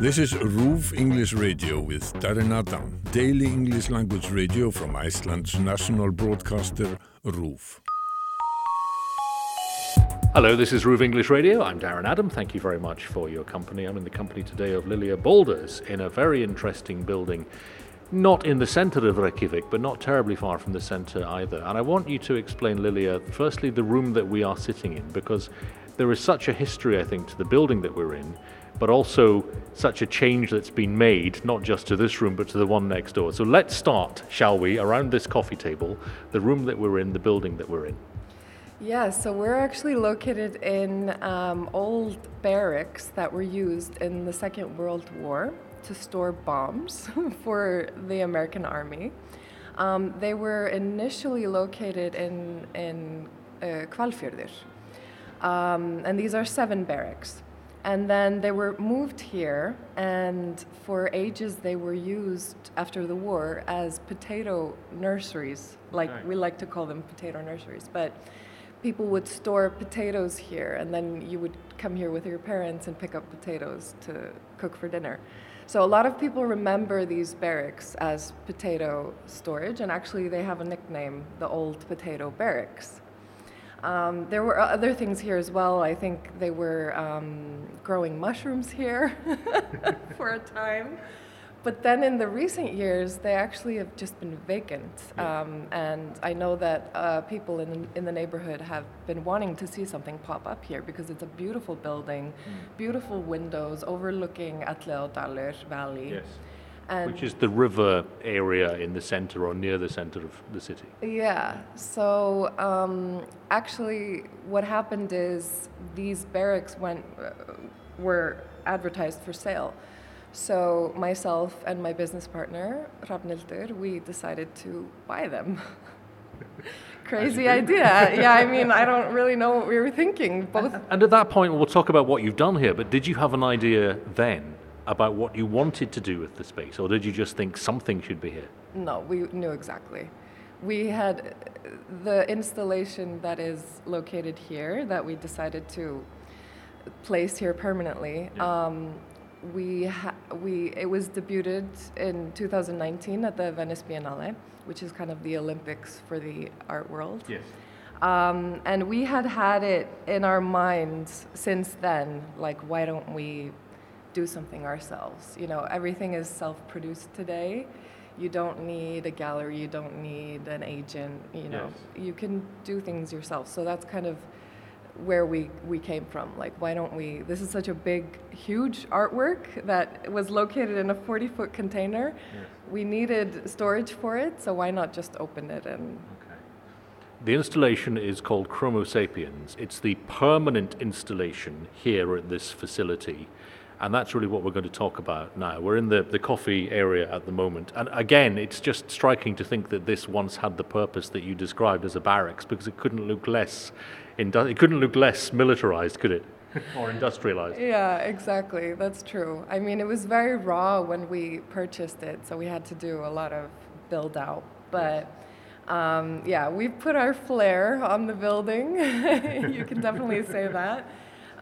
This is RÚV English Radio with Darren Adam, daily English language radio from Iceland's national broadcaster RÚV. Hello, this is RÚV English Radio. I'm Darren Adam. Thank you very much for your company. I'm in the company today of Lilja Baldursdóttir in a very interesting building, not in the centre of Reykjavik, but not terribly far from the centre either. And I want you to explain, Lilja, firstly, the room that we are sitting in, because there is such a history, I think, to the building that we're in, but also such a change that's been made, not just to this room, but to the one next door. So let's start, shall we, around this coffee table, the room that we're in, the building that we're in. Yeah, so we're actually located in um, old barracks that were used in the Second World War to store bombs for the American Army. Um, they were initially located in, in uh, Hvalfjörður, um, and these are seven barracks. And then they were moved here, and for ages they were used after the war as potato nurseries, like Right. we like to call them potato nurseries. But people would store potatoes here, and then you would come here with your parents and pick up potatoes to cook for dinner. So a lot of people remember these barracks as potato storage, and actually they have a nickname, the Old Potato Barracks. Um, there were other things here as well. I think they were um, growing mushrooms here for a time. But then in the recent years, they actually have just been vacant. Um, and I know that uh, people in the, in the neighborhood have been wanting to see something pop up here because it's a beautiful building, beautiful windows overlooking Elliðaárdalur Valley. And Which is the river area in the centre or near the centre of the city. Yeah. So um, actually, what happened is these barracks went uh, were advertised for sale. So myself and my business partner Hrafnhildur, we decided to buy them. Crazy idea. Yeah. I mean, I don't really know what we were thinking. Both. And at that point, we'll talk about what you've done here, but did you have an idea then about what you wanted to do with the space, or did you just think something should be here? No, we knew exactly. We had uh, the installation that is located here that we decided to place here permanently. Um, we ha- we it was debuted in 2019 at the Venice Biennale, which is kind of the Olympics for the art world. Yes. Um, and we had had it in our minds since then, like, why don't we do something ourselves? You know, everything is self produced today. You don't need a gallery, you don't need an agent, you know, you can do things yourself. So that's kind of where we, we came from. Like, why don't we? This is such a big, huge artwork that was located in a 40 foot container. We needed storage for it, so why not just open it and The installation is called Chromo Sapiens. It's the permanent installation here at this facility. And that's really what we're going to talk about now. We're in the, the coffee area at the moment. And again, it's just striking to think that this once had the purpose that you described as a barracks because it couldn't look less, indu- it couldn't look less militarized, could it? or industrialized. Yeah, exactly. That's true. I mean, it was very raw when we purchased it, so we had to do a lot of build out. But um, yeah, we've put our flair on the building. you can definitely say that.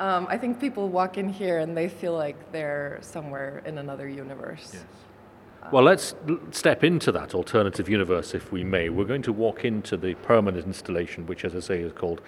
Um, I think people walk in here and they feel like they're somewhere in another universe. Yes. Well, let's step into that alternative universe, if we may. We're going to walk into the permanent installation, which, as I say, is called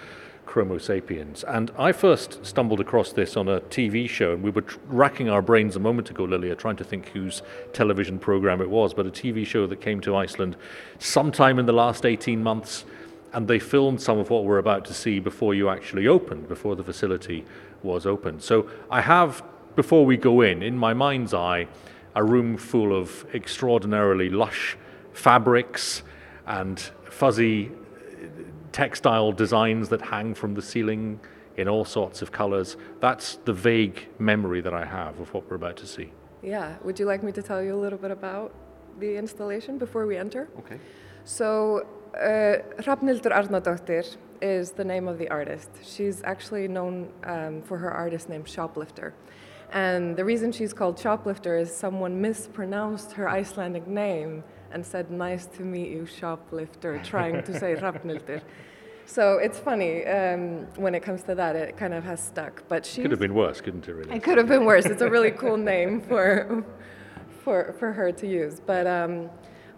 Chromo Sapiens. And I first stumbled across this on a TV show, and we were racking our brains a moment ago, Lilja, trying to think whose television program it was, but a TV show that came to Iceland sometime in the last 18 months. And they filmed some of what we're about to see before you actually opened, before the facility was opened. So I have, before we go in, in my mind's eye, a room full of extraordinarily lush fabrics and fuzzy uh, textile designs that hang from the ceiling in all sorts of colors. That's the vague memory that I have of what we're about to see. Yeah. Would you like me to tell you a little bit about the installation before we enter? Okay. So, uh, Hrafnhildur Arnardóttir is the name of the artist. She's actually known um, for her artist name Shoplifter. And the reason she's called Shoplifter is someone mispronounced her Icelandic name and said, Nice to meet you, Shoplifter, trying to say Hrafnhildur. So it's funny um, when it comes to that. It kind of has stuck, but she Could have been worse, couldn't it? Really. It could have been worse. It's a really cool name for for for her to use. But um,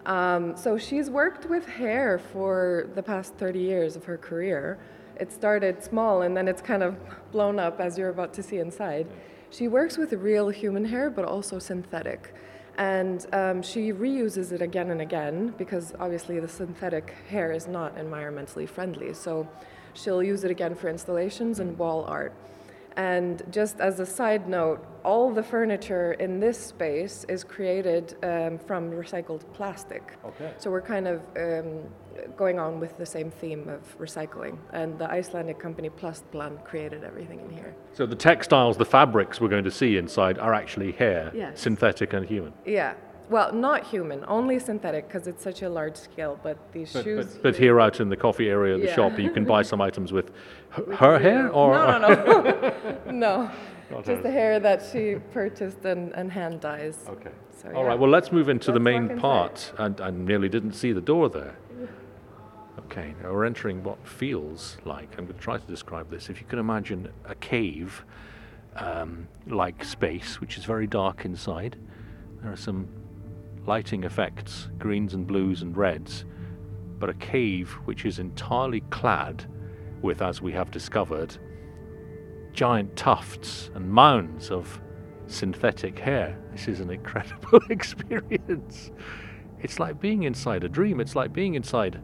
um, so she's worked with hair for the past 30 years of her career. It started small and then it's kind of blown up as you're about to see inside. She works with real human hair, but also synthetic. And um, she reuses it again and again because obviously the synthetic hair is not environmentally friendly. So she'll use it again for installations and wall art. And just as a side note, all the furniture in this space is created um, from recycled plastic. Okay. So we're kind of um, going on with the same theme of recycling. And the Icelandic company Plastplan created everything in here. So the textiles, the fabrics we're going to see inside are actually hair, Yes. synthetic and human. Yeah. Well, not human, only synthetic because it's such a large scale. But these But, shoes. but, but here out in the coffee area of the Yeah. shop, you can buy some items with her hair or no, no, no, no. Not Just the hair that she purchased and, and hand dyes. Okay. So, All yeah. right. Well, let's move into the Let's main part. And I nearly didn't see the door there. Okay. Now we're entering what feels like. I'm going to try to describe this. If you can imagine a cave, um, like space, which is very dark inside. There are some lighting effects, greens and blues and reds, but a cave which is entirely clad with, as we have discovered, giant tufts and mounds of synthetic hair. This is an incredible experience. It's like being inside a dream. It's like being inside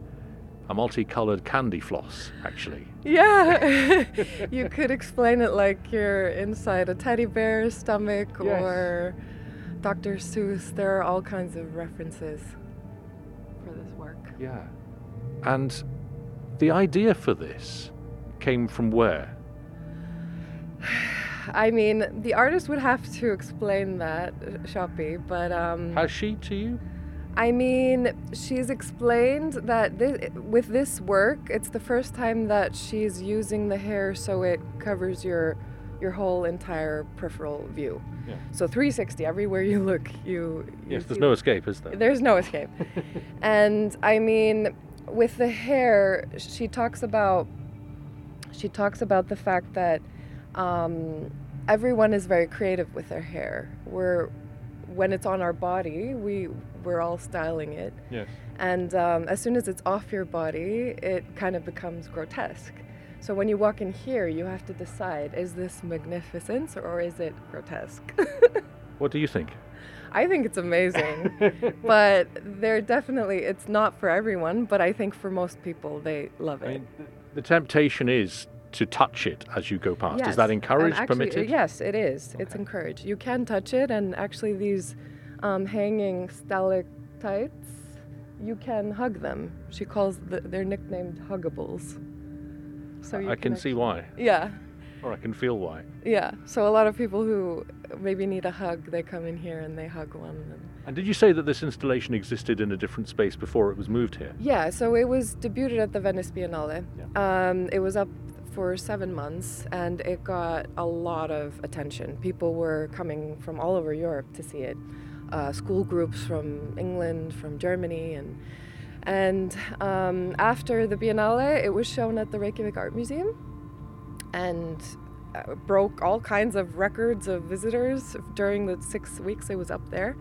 a multicolored candy floss, actually. Yeah, you could explain it like you're inside a teddy bear's stomach Yes. or Dr. Seuss. There are all kinds of references for this work. Yeah. And the idea for this came from where? I mean, the artist would have to explain that, Shoppy, but um, Has she to you? I mean, she's explained that thi- with this work, it's the first time that she's using the hair so it covers your your whole entire peripheral view. Yeah. So 360, everywhere you look, you. you Yes, there's no escape, is there? There's no escape. and I mean, with the hair, she talks about she talks about the fact that um, everyone is very creative with their hair. We're when it's on our body, we we're all styling it, Yes. and um, as soon as it's off your body, it kind of becomes grotesque. So when you walk in here, you have to decide: is this magnificence or is it grotesque? What do you think? I think it's amazing, but they're definitely it's not for everyone. But I think for most people, they love it. I mean, the temptation is to touch it as you go past. Yes. Is that encouraged, actually- permitted? Yes, it is. It's encouraged. You can touch it, and actually, these um, hanging stalactites, you can hug them. She calls the, they're nicknamed huggables. So I can see why, Yeah, or I can feel why. yeah. So a lot of people who maybe need a hug, they come in here and they hug one. And And did you say that this installation existed in a different space before it was moved here? Yeah, so it was debuted at the Venice Biennale. Um, it was up for seven months and it got a lot of attention. People were coming from all over Europe to see it. Uh, school groups from England, from Germany, and and um, after the Biennale, it was shown at the Reykjavik Art Museum, and uh, broke all kinds of records of visitors during the six weeks it was up there.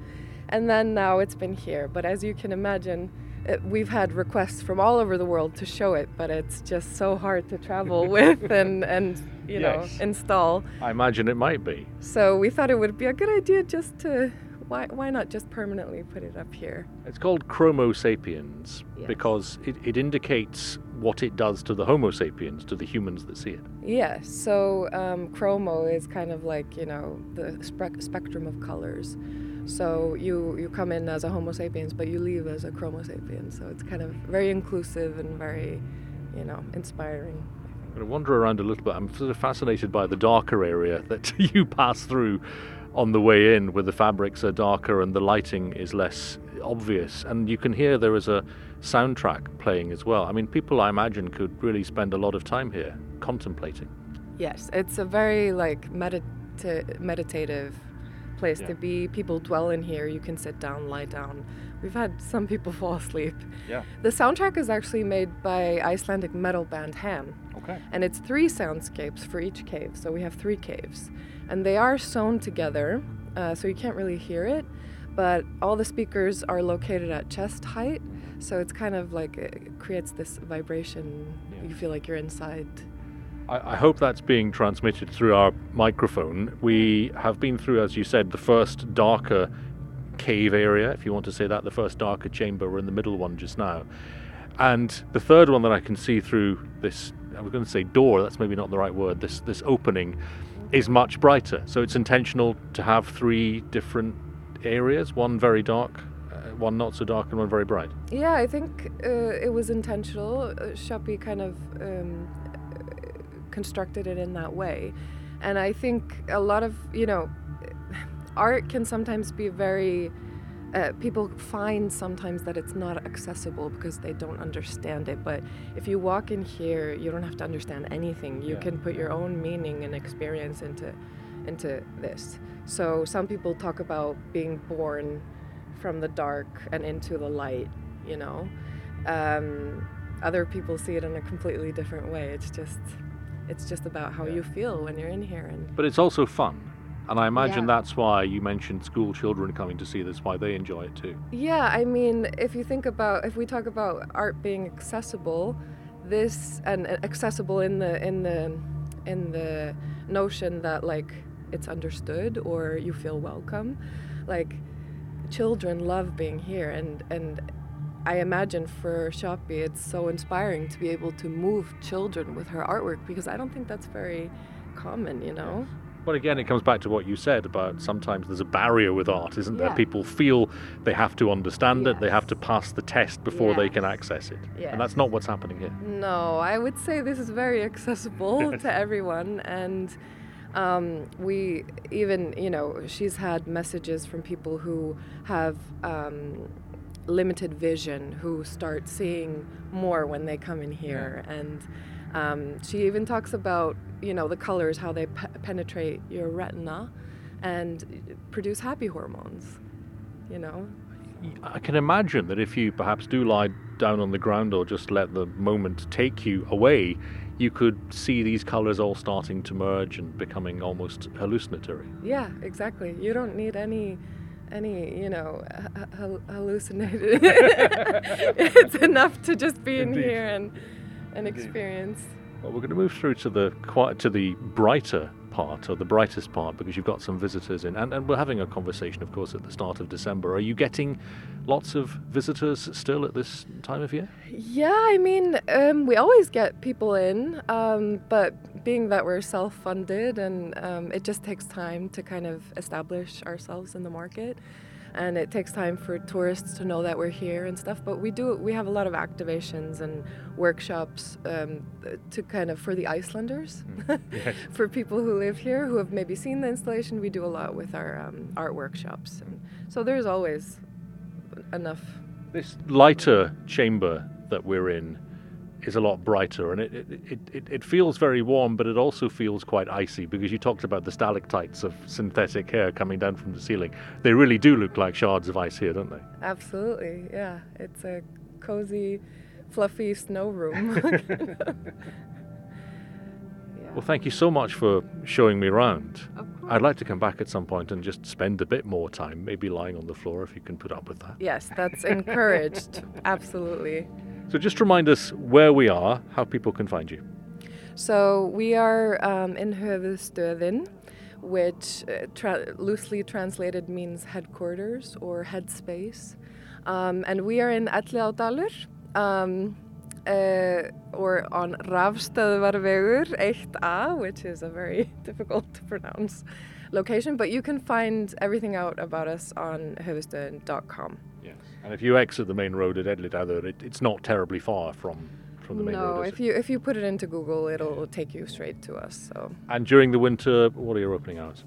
And then now it's been here. But as you can imagine, it, we've had requests from all over the world to show it, but it's just so hard to travel with and, and you know, install. I imagine it might be. So we thought it would be a good idea just to, why, why not just permanently put it up here? It's called Chromo sapiens Yes. because it, it indicates what it does to the Homo sapiens, to the humans that see it. Yeah, so um, chromo is kind of like, you know, the spec- spectrum of colors. So you, you come in as a Homo sapiens, but you leave as a Chromo sapiens. So it's kind of very inclusive and very, you know, inspiring. I'm going to wander around a little bit. I'm sort of fascinated by the darker area that you pass through on the way in, where the fabrics are darker and the lighting is less obvious. And you can hear there is a soundtrack playing as well. I mean, people I imagine could really spend a lot of time here contemplating. Yes, it's a very like medita- meditative place Yeah. to be. People dwell in here. You can sit down, lie down, We've had some people fall asleep. Yeah. The soundtrack is actually made by Icelandic metal band Ham. Okay. And it's three soundscapes for each cave. So we have three caves. And they are sewn together, uh, so you can't really hear it. But all the speakers are located at chest height. So it's kind of like it creates this vibration. Yeah. You feel like you're inside. I, I hope that's being transmitted through our microphone. We have been through, as you said, the first darker cave area, if you want to say that, the first darker chamber. We're in the middle one just now. And the third one that I can see through this, I was going to say door, that's maybe not the right word, this, this opening is much brighter. So it's intentional to have three different areas one very dark, uh, one not so dark, and one very bright. Yeah, I think uh, it was intentional. Uh, kind of um, constructed it in that way. And I think a lot of, you know, art can sometimes be very. Uh, people find sometimes that it's not accessible because they don't understand it. But if you walk in here, you don't have to understand anything. You Yeah. can put your own meaning and experience into, into this. So some people talk about being born from the dark and into the light. You know, um, other people see it in a completely different way. It's just, it's just about how Yeah. you feel when you're in here and. But it's also fun. And I imagine Yeah. that's why you mentioned school children coming to see this, why they enjoy it too. Yeah, I mean, if you think about, if we talk about art being accessible, this and accessible in the in the in the notion that like it's understood or you feel welcome, like children love being here, and and I imagine for Shoppy, it's so inspiring to be able to move children with her artwork because I don't think that's very common, you know. But again, it comes back to what you said about sometimes there's a barrier with art, isn't there? Yeah. People feel they have to understand it, they have to pass the test before they can access it. Yes. And that's not what's happening here. No, I would say this is very accessible to everyone, and um, we even, you know, she's had messages from people who have um, limited vision who start seeing more when they come in here, and um, she even talks about, you know, the colors, how they pe- penetrate your retina, and produce happy hormones. You know, I can imagine that if you perhaps do lie down on the ground or just let the moment take you away, you could see these colors all starting to merge and becoming almost hallucinatory. Yeah, exactly. You don't need any, any, you know, h- h- hallucinated. it's enough to just be in here and and experience. Well, we're going to move through to the quite to the brighter part or the brightest part because you've got some visitors in, and, and we're having a conversation, of course, at the start of December. Are you getting lots of visitors still at this time of year? Yeah, I mean, um, we always get people in, um, but being that we're self-funded and um, it just takes time to kind of establish ourselves in the market. And it takes time for tourists to know that we're here and stuff. But we do we have a lot of activations and workshops um, to kind of for the Icelanders, Yes. for people who live here who have maybe seen the installation. We do a lot with our um, art workshops, and so there's always enough This lighter chamber that we're in is a lot brighter, and it, it, it, it, feels very warm, but it also feels quite icy because you talked about the stalactites of synthetic hair coming down from the ceiling. They really do look like shards of ice here, don't they? Absolutely, yeah. It's a cozy, fluffy snow room. yeah. Well, thank you so much for showing me around. I'd like to come back at some point and just spend a bit more time, maybe lying on the floor if you can put up with that. Yes, that's encouraged. Absolutely. So just remind us where we are, how people can find you. So we are um, in Höfuðstöðin, which uh, tra- loosely translated means headquarters or headspace. Um, and we are in Elliðaárdalur, um, uh, or on Rafstöðvarvegur 1A, which is a very difficult to pronounce location. But you can find everything out about us on höfuðstöðin.com. Yes. And if you exit the main road at Elliðaárdalur, it, it's not terribly far from, from the main no, road. if you if you put it into Google, it'll take you straight to us. So. And during the winter, what are your opening hours?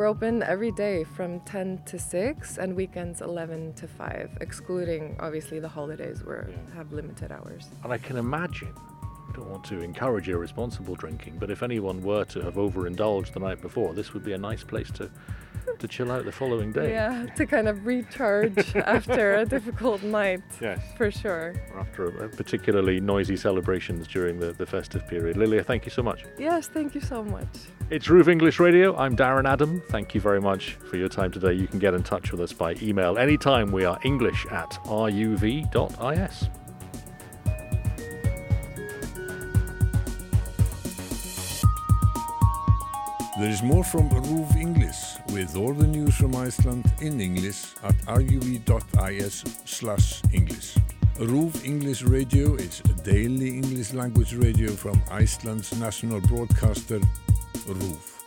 We're open every day from 10 to 6 and weekends 11 to 5, excluding obviously the holidays where Yeah. have limited hours. And I can imagine, I don't want to encourage irresponsible drinking, but if anyone were to have overindulged the night before, this would be a nice place to to chill out the following day. Yeah, to kind of recharge after a difficult night. Yes. For sure. After a, particularly noisy celebrations during the, the festive period. Lilja, thank you so much. Yes, thank you so much. It's RÚV English Radio. I'm Darren Adam. Thank you very much for your time today. You can get in touch with us by email anytime. We are english at ruv.is. There is more from RÚV English with all the news from Iceland in English at ruv.is slash English. RÚV English Radio is a daily English language radio from Iceland's national broadcaster, RÚV.